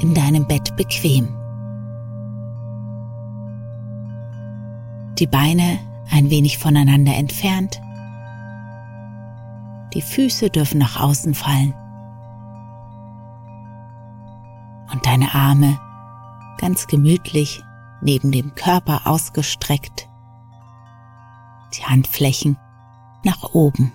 in deinem Bett bequem. Die Beine ein wenig voneinander entfernt. Die Füße dürfen nach außen fallen. Und deine Arme ganz gemütlich neben dem Körper ausgestreckt. Die Handflächen nach oben.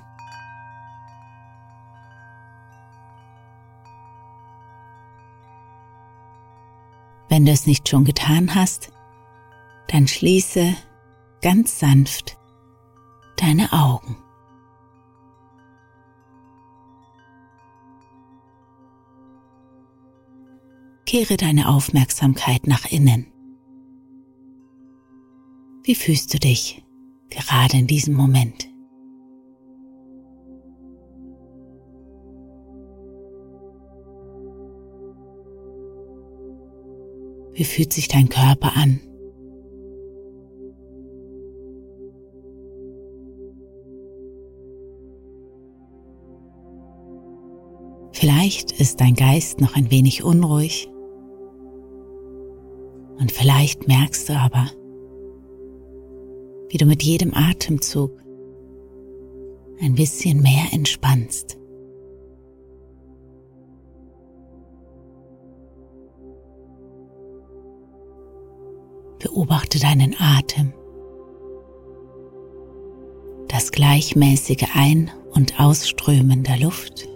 Wenn du es nicht schon getan hast, dann schließe ganz sanft deine Augen. Kehre deine Aufmerksamkeit nach innen. Wie fühlst du dich gerade in diesem Moment? Wie fühlt sich dein Körper an? Vielleicht ist dein Geist noch ein wenig unruhig und vielleicht merkst du aber, wie du mit jedem Atemzug ein bisschen mehr entspannst. Beobachte deinen Atem. Das gleichmäßige Ein- und Ausströmen der Luft.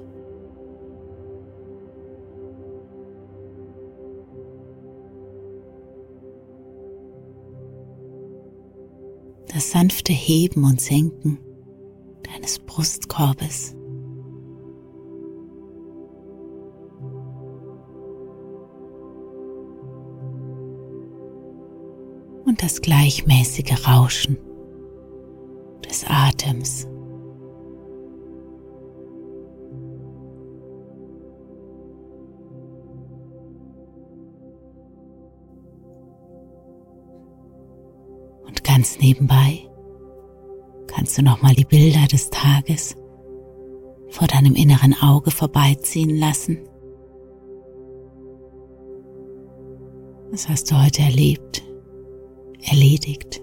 Das sanfte Heben und Senken deines Brustkorbes. Und das gleichmäßige Rauschen des Atems. Und ganz nebenbei kannst du nochmal die Bilder des Tages vor deinem inneren Auge vorbeiziehen lassen. Was hast du heute erlebt? Erledigt.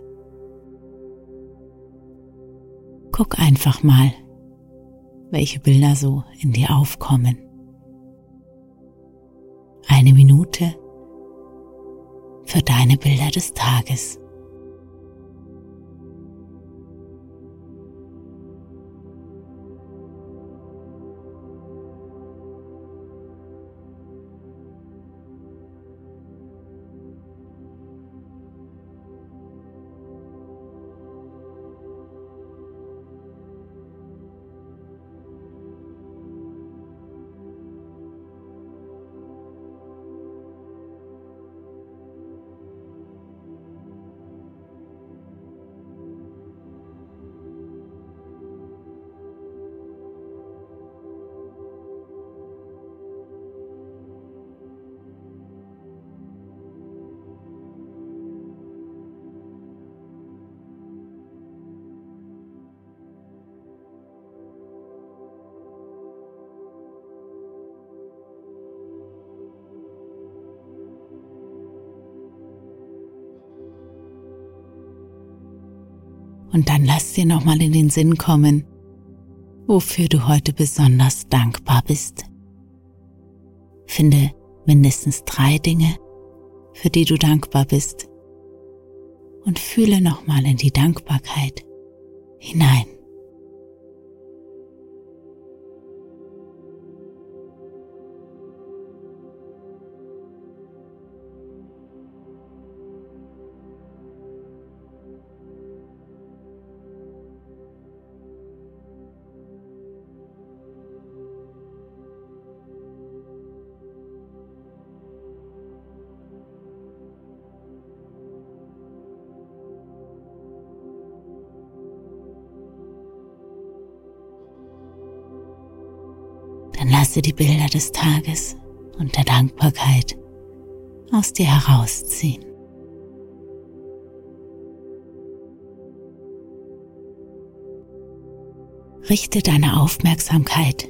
Guck einfach mal, welche Bilder so in dir aufkommen. Eine Minute für deine Bilder des Tages. Und dann lass dir nochmal in den Sinn kommen, wofür du heute besonders dankbar bist. Finde mindestens drei Dinge, für die du dankbar bist. Und fühle nochmal in die Dankbarkeit hinein. Dann lasse die Bilder des Tages und der Dankbarkeit aus dir herausziehen. Richte deine Aufmerksamkeit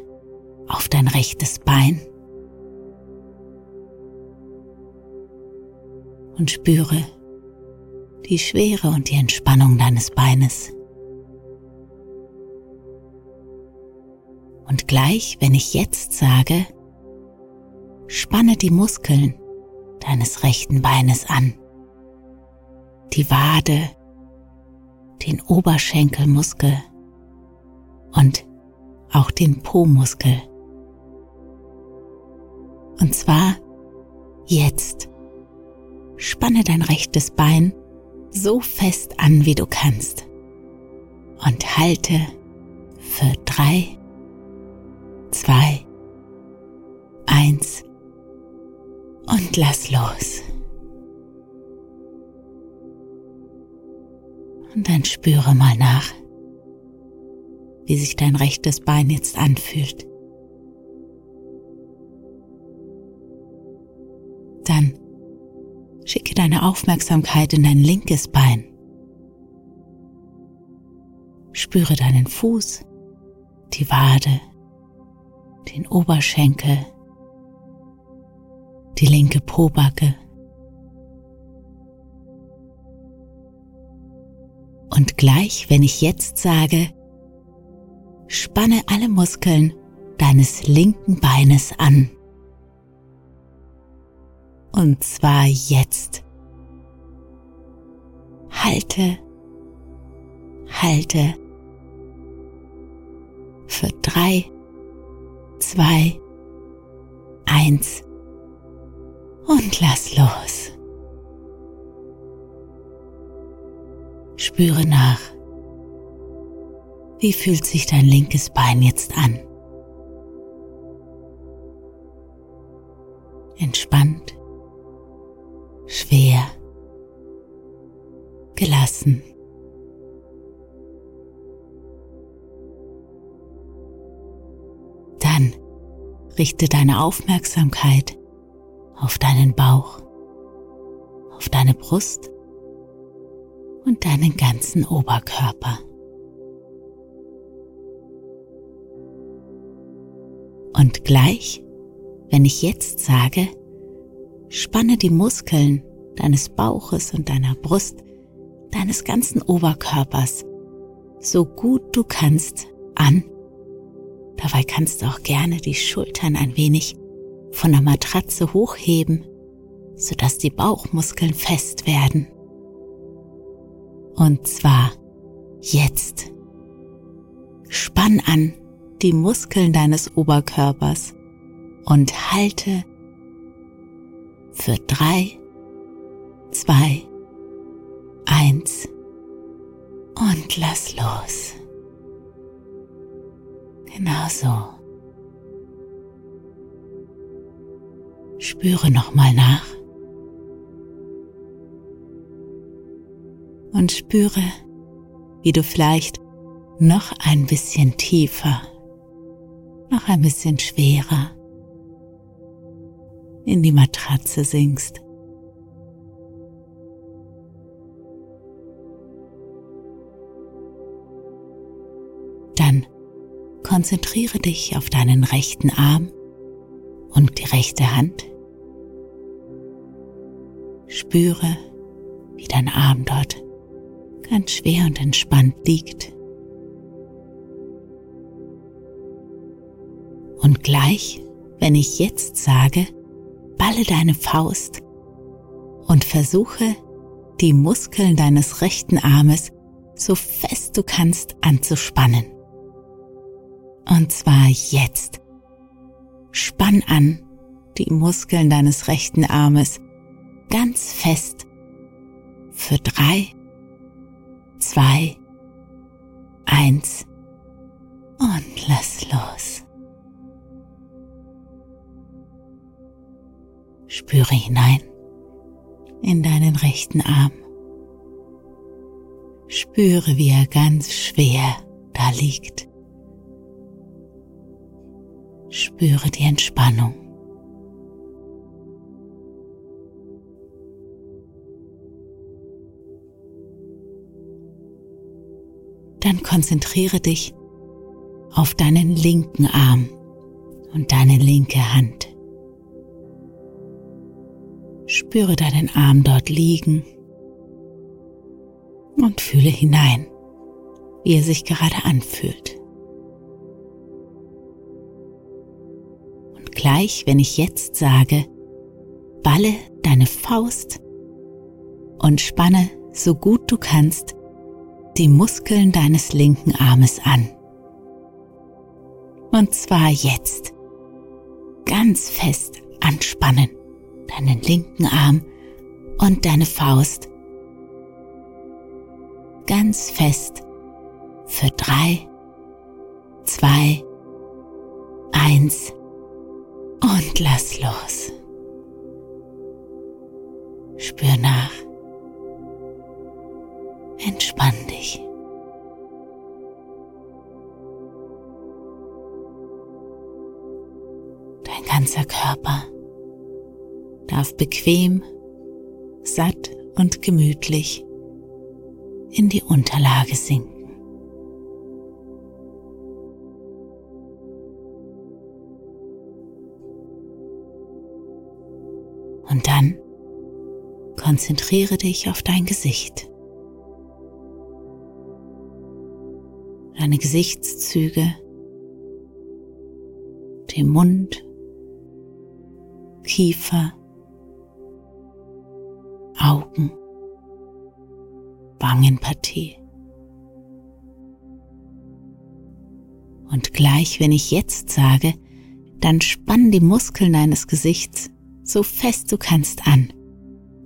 auf dein rechtes Bein und spüre die Schwere und die Entspannung deines Beines. Gleich, wenn ich jetzt sage, spanne die Muskeln deines rechten Beines an, die Wade, den Oberschenkelmuskel und auch den Po-Muskel. Und zwar jetzt. Spanne dein rechtes Bein so fest an, wie du kannst. Und halte für drei, zwei, eins und lass los. Und dann spüre mal nach, wie sich dein rechtes Bein jetzt anfühlt. Dann schicke deine Aufmerksamkeit in dein linkes Bein. Spüre deinen Fuß, die Wade, den Oberschenkel, die linke Pobacke. Und gleich, wenn ich jetzt sage, spanne alle Muskeln deines linken Beines an. Und zwar jetzt. Halte, halte für drei, zwei, eins und lass los. Spüre nach. Wie fühlt sich dein linkes Bein jetzt an? Entspannt, schwer, gelassen. Richte deine Aufmerksamkeit auf deinen Bauch, auf deine Brust und deinen ganzen Oberkörper. Und gleich, wenn ich jetzt sage, spanne die Muskeln deines Bauches und deiner Brust, deines ganzen Oberkörpers so gut du kannst an Dabei kannst du auch gerne die Schultern ein wenig von der Matratze hochheben, sodass die Bauchmuskeln fest werden. Und zwar jetzt. Spann an die Muskeln deines Oberkörpers und halte für drei, zwei, eins und lass los. Genau so. Spüre nochmal nach. Und spüre, wie du vielleicht noch ein bisschen tiefer, noch ein bisschen schwerer in die Matratze sinkst. Konzentriere dich auf deinen rechten Arm und die rechte Hand. Spüre, wie dein Arm dort ganz schwer und entspannt liegt. Und gleich, wenn ich jetzt sage, balle deine Faust und versuche, die Muskeln deines rechten Armes so fest du kannst anzuspannen. Und zwar jetzt. Spann an die Muskeln deines rechten Armes ganz fest für drei, zwei, eins und lass los. Spüre hinein in deinen rechten Arm. Spüre, wie er ganz schwer da liegt. Spüre die Entspannung. Dann konzentriere dich auf deinen linken Arm und deine linke Hand. Spüre deinen Arm dort liegen und fühle hinein, wie er sich gerade anfühlt. Gleich, wenn ich jetzt sage, balle deine Faust und spanne so gut du kannst die Muskeln deines linken Armes an. Und zwar jetzt. Ganz fest anspannen deinen linken Arm und deine Faust ganz fest für drei, zwei, eins und lass los. Spür nach. Entspann dich. Dein ganzer Körper darf bequem, satt und gemütlich in die Unterlage sinken. Und dann konzentriere dich auf dein Gesicht. Deine Gesichtszüge, den Mund, Kiefer, Augen, Wangenpartie. Und gleich, wenn ich jetzt sage, dann spann die Muskeln deines Gesichts so fest du kannst an.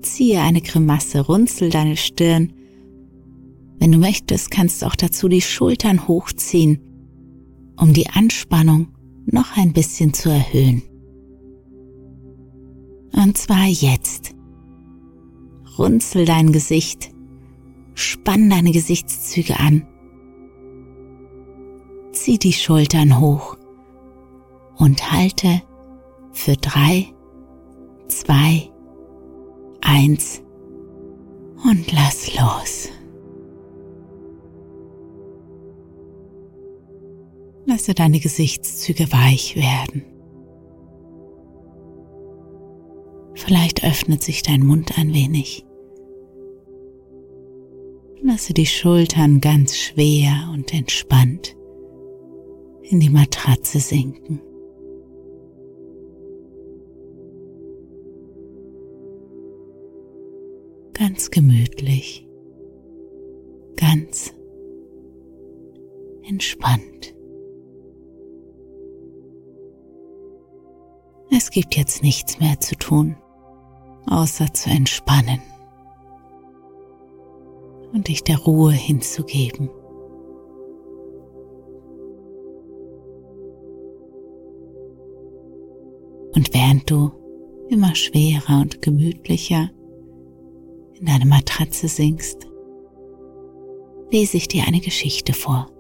Ziehe eine Grimasse, runzel deine Stirn. Wenn du möchtest, kannst du auch dazu die Schultern hochziehen, um die Anspannung noch ein bisschen zu erhöhen. Und zwar jetzt. Runzel dein Gesicht Spann deine Gesichtszüge an. Zieh die Schultern hoch und halte für drei, zwei, eins und lass los. Lasse deine Gesichtszüge weich werden. Vielleicht öffnet sich dein Mund ein wenig. Lasse die Schultern ganz schwer und entspannt in die Matratze sinken. Ganz gemütlich, ganz entspannt. Es gibt jetzt nichts mehr zu tun, außer zu entspannen und dich der Ruhe hinzugeben. Und während du immer schwerer und gemütlicher in deine Matratze sinkst, lese ich dir eine Geschichte vor,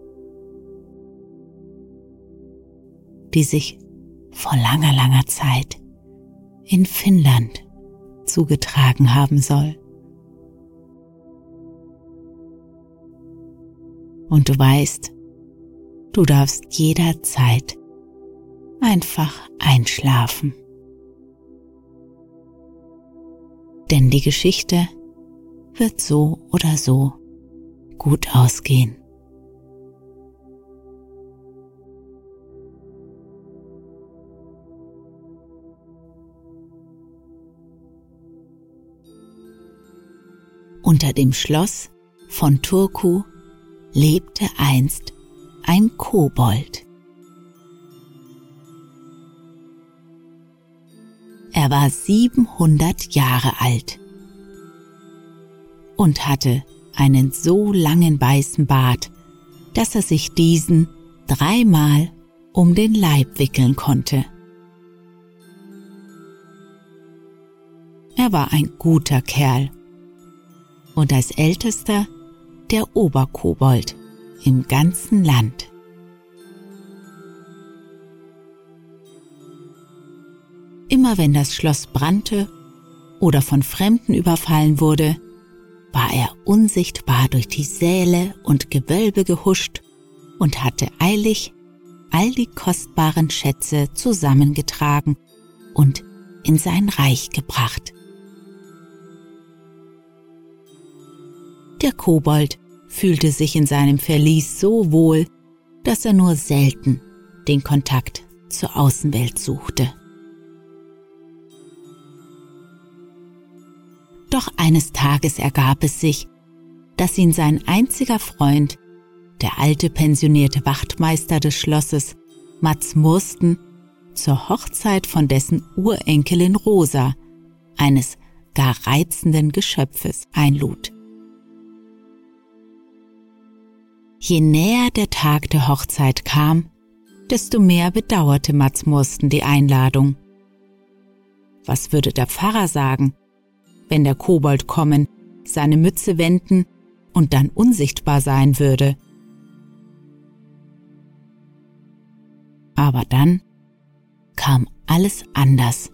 die sich vor langer, langer Zeit in Finnland zugetragen haben soll. Und du weißt, du darfst jederzeit einfach einschlafen. Denn die Geschichte wird so oder so gut ausgehen. Unter dem Schloss von Turku lebte einst ein Kobold. Er war 700 Jahre alt und hatte einen so langen weißen Bart, dass er sich diesen dreimal um den Leib wickeln konnte. Er war ein guter Kerl und als ältester der Oberkobold im ganzen Land. Immer wenn das Schloss brannte oder von Fremden überfallen wurde, war er unsichtbar durch die Säle und Gewölbe gehuscht und hatte eilig all die kostbaren Schätze zusammengetragen und in sein Reich gebracht. Der Kobold fühlte sich in seinem Verlies so wohl, dass er nur selten den Kontakt zur Außenwelt suchte. Doch eines Tages ergab es sich, dass ihn sein einziger Freund, der alte pensionierte Wachtmeister des Schlosses, Mats Mursten, zur Hochzeit von dessen Urenkelin Rosa, eines gar reizenden Geschöpfes, einlud. Je näher der Tag der Hochzeit kam, desto mehr bedauerte Mats Mursten die Einladung. Was würde der Pfarrer sagen, wenn der Kobold kommen, seine Mütze wenden und dann unsichtbar sein würde. Aber dann kam alles anders,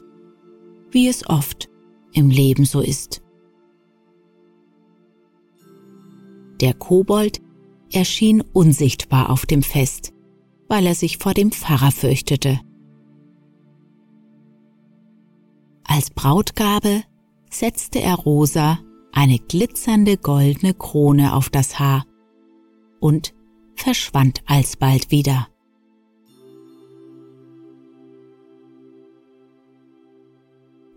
wie es oft im Leben so ist. Der Kobold erschien unsichtbar auf dem Fest, weil er sich vor dem Pfarrer fürchtete. Als Brautgabe setzte er Rosa eine glitzernde goldene Krone auf das Haar und verschwand alsbald wieder.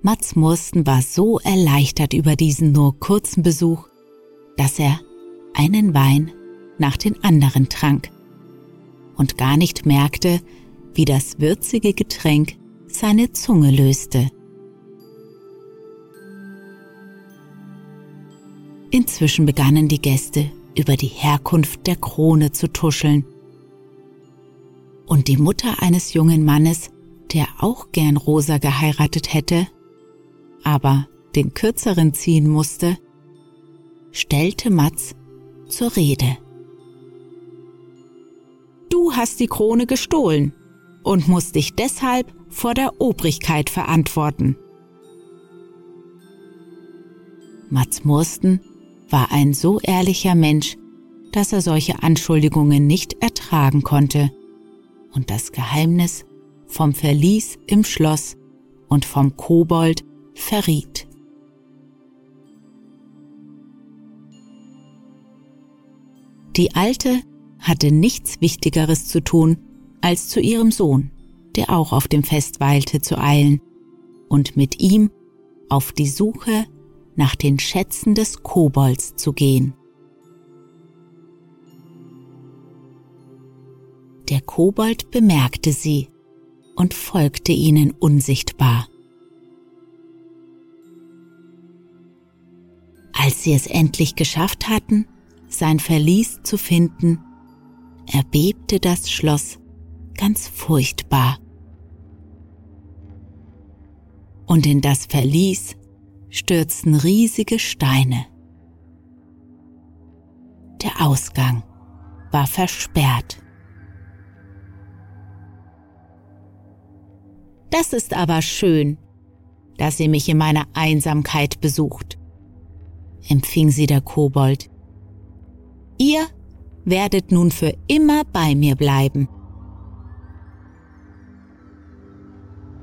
Mats Mursten war so erleichtert über diesen nur kurzen Besuch, dass er einen Wein nach den anderen trank und gar nicht merkte, wie das würzige Getränk seine Zunge löste. Inzwischen begannen die Gäste über die Herkunft der Krone zu tuscheln. Und die Mutter eines jungen Mannes, der auch gern Rosa geheiratet hätte, aber den kürzeren ziehen musste, stellte Mats zur Rede. Du hast die Krone gestohlen und musst dich deshalb vor der Obrigkeit verantworten. Mats Mursten war ein so ehrlicher Mensch, dass er solche Anschuldigungen nicht ertragen konnte und das Geheimnis vom Verlies im Schloss und vom Kobold verriet. Die Alte hatte nichts Wichtigeres zu tun, als zu ihrem Sohn, der auch auf dem Fest weilte, zu eilen und mit ihm auf die Suche nach den Schätzen des Kobolds zu gehen. Der Kobold bemerkte sie und folgte ihnen unsichtbar. Als sie es endlich geschafft hatten, sein Verlies zu finden, erbebte das Schloss ganz furchtbar. Und in das Verlies stürzten riesige Steine. Der Ausgang war versperrt. Das ist aber schön, dass ihr mich in meiner Einsamkeit besucht, empfing sie der Kobold. Ihr werdet nun für immer bei mir bleiben.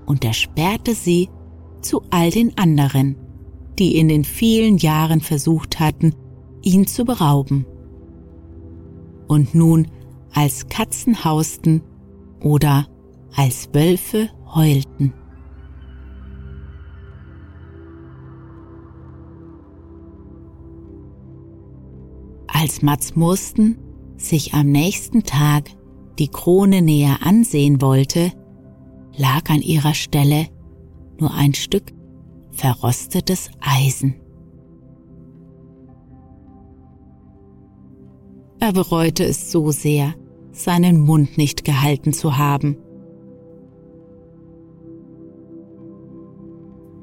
Und er sperrte sie zu all den anderen, die in den vielen Jahren versucht hatten, ihn zu berauben und nun als Katzen hausten oder als Wölfe heulten. Als Mats Mursten sich am nächsten Tag die Krone näher ansehen wollte, lag an ihrer Stelle nur ein Stück verrostetes Eisen. Er bereute es so sehr, seinen Mund nicht gehalten zu haben.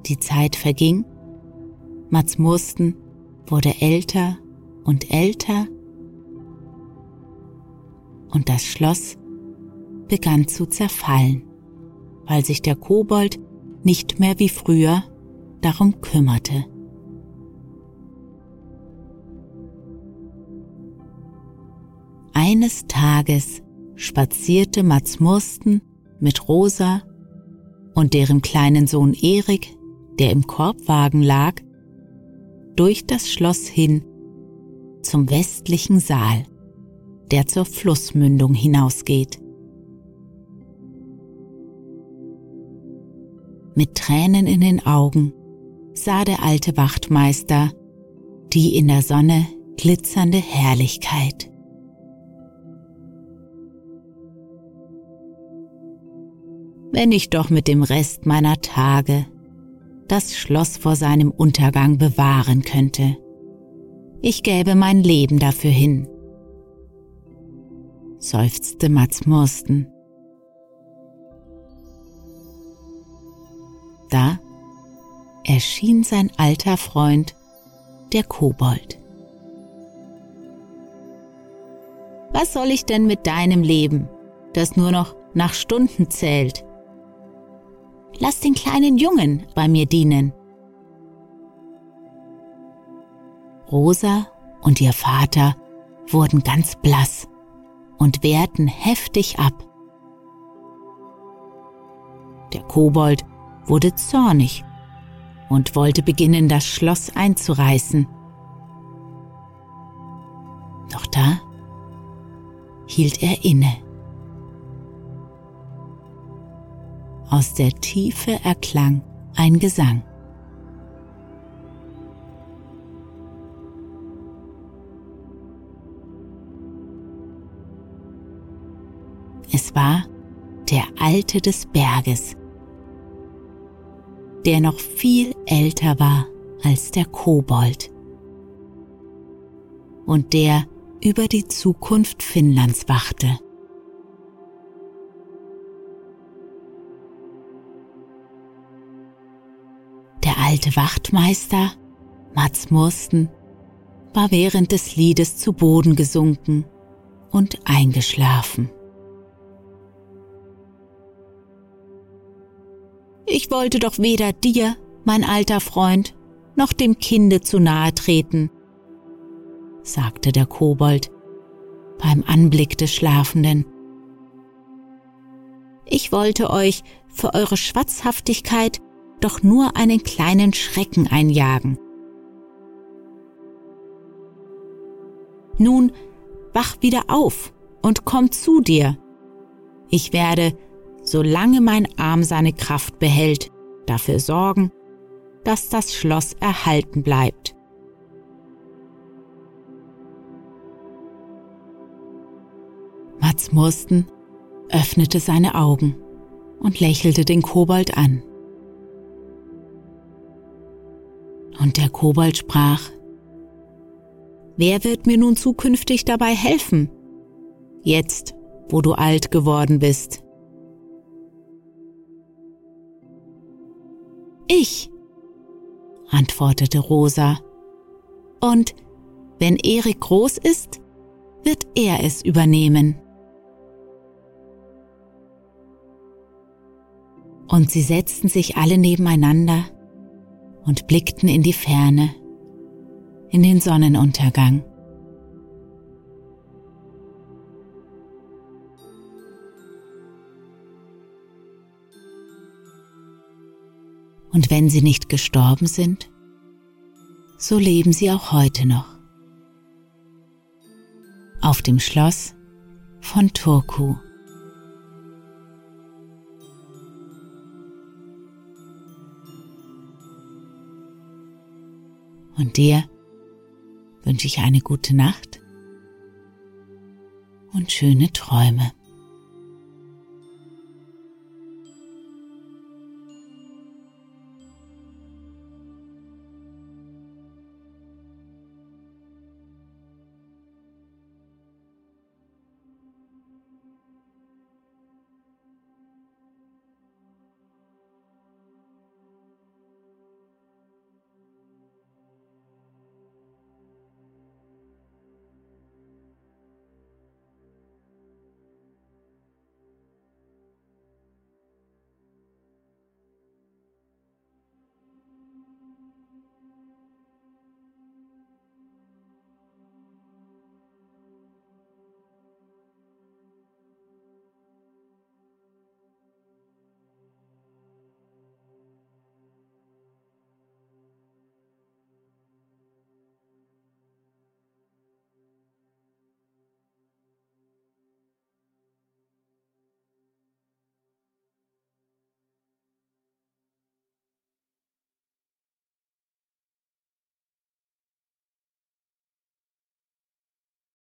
Die Zeit verging, Mats Mursten wurde älter und älter und das Schloss begann zu zerfallen, weil sich der Kobold nicht mehr wie früher darum kümmerte. Eines Tages spazierte Mats Mursten mit Rosa und deren kleinen Sohn Erik, der im Korbwagen lag, durch das Schloss hin zum westlichen Saal, der zur Flussmündung hinausgeht. Mit Tränen in den Augen sah der alte Wachtmeister die in der Sonne glitzernde Herrlichkeit. Wenn ich doch mit dem Rest meiner Tage das Schloss vor seinem Untergang bewahren könnte. Ich gäbe mein Leben dafür hin, seufzte Mats Mursten. Da erschien sein alter Freund, der Kobold. Was soll ich denn mit deinem Leben, das nur noch nach Stunden zählt? Lass den kleinen Jungen bei mir dienen. Rosa und ihr Vater wurden ganz blass und wehrten heftig ab. Der Kobold wurde zornig und wollte beginnen, das Schloss einzureißen. Doch da hielt er inne. Aus der Tiefe erklang ein Gesang. Es war der Alte des Berges, der noch viel älter war als der Kobold und der über die Zukunft Finnlands wachte. Der alte Wachtmeister, Mats Mursten, war während des Liedes zu Boden gesunken und eingeschlafen. Ich wollte doch weder dir, mein alter Freund, noch dem Kinde zu nahe treten, sagte der Kobold beim Anblick des Schlafenden. Ich wollte euch für eure Schwatzhaftigkeit doch nur einen kleinen Schrecken einjagen. Nun wach wieder auf und komm zu dir. Ich werde solange mein Arm seine Kraft behält, dafür sorgen, dass das Schloss erhalten bleibt. Mats Mursten öffnete seine Augen und lächelte den Kobold an. Und der Kobold sprach, Wer wird mir nun zukünftig dabei helfen? Jetzt, wo du alt geworden bist. Ich, antwortete Rosa. Und wenn Erik groß ist, wird er es übernehmen. Und sie setzten sich alle nebeneinander und blickten in die Ferne, in den Sonnenuntergang. Und wenn sie nicht gestorben sind, so leben sie auch heute noch. auf dem Schloss von Turku. Und dir wünsche ich eine gute Nacht und schöne Träume.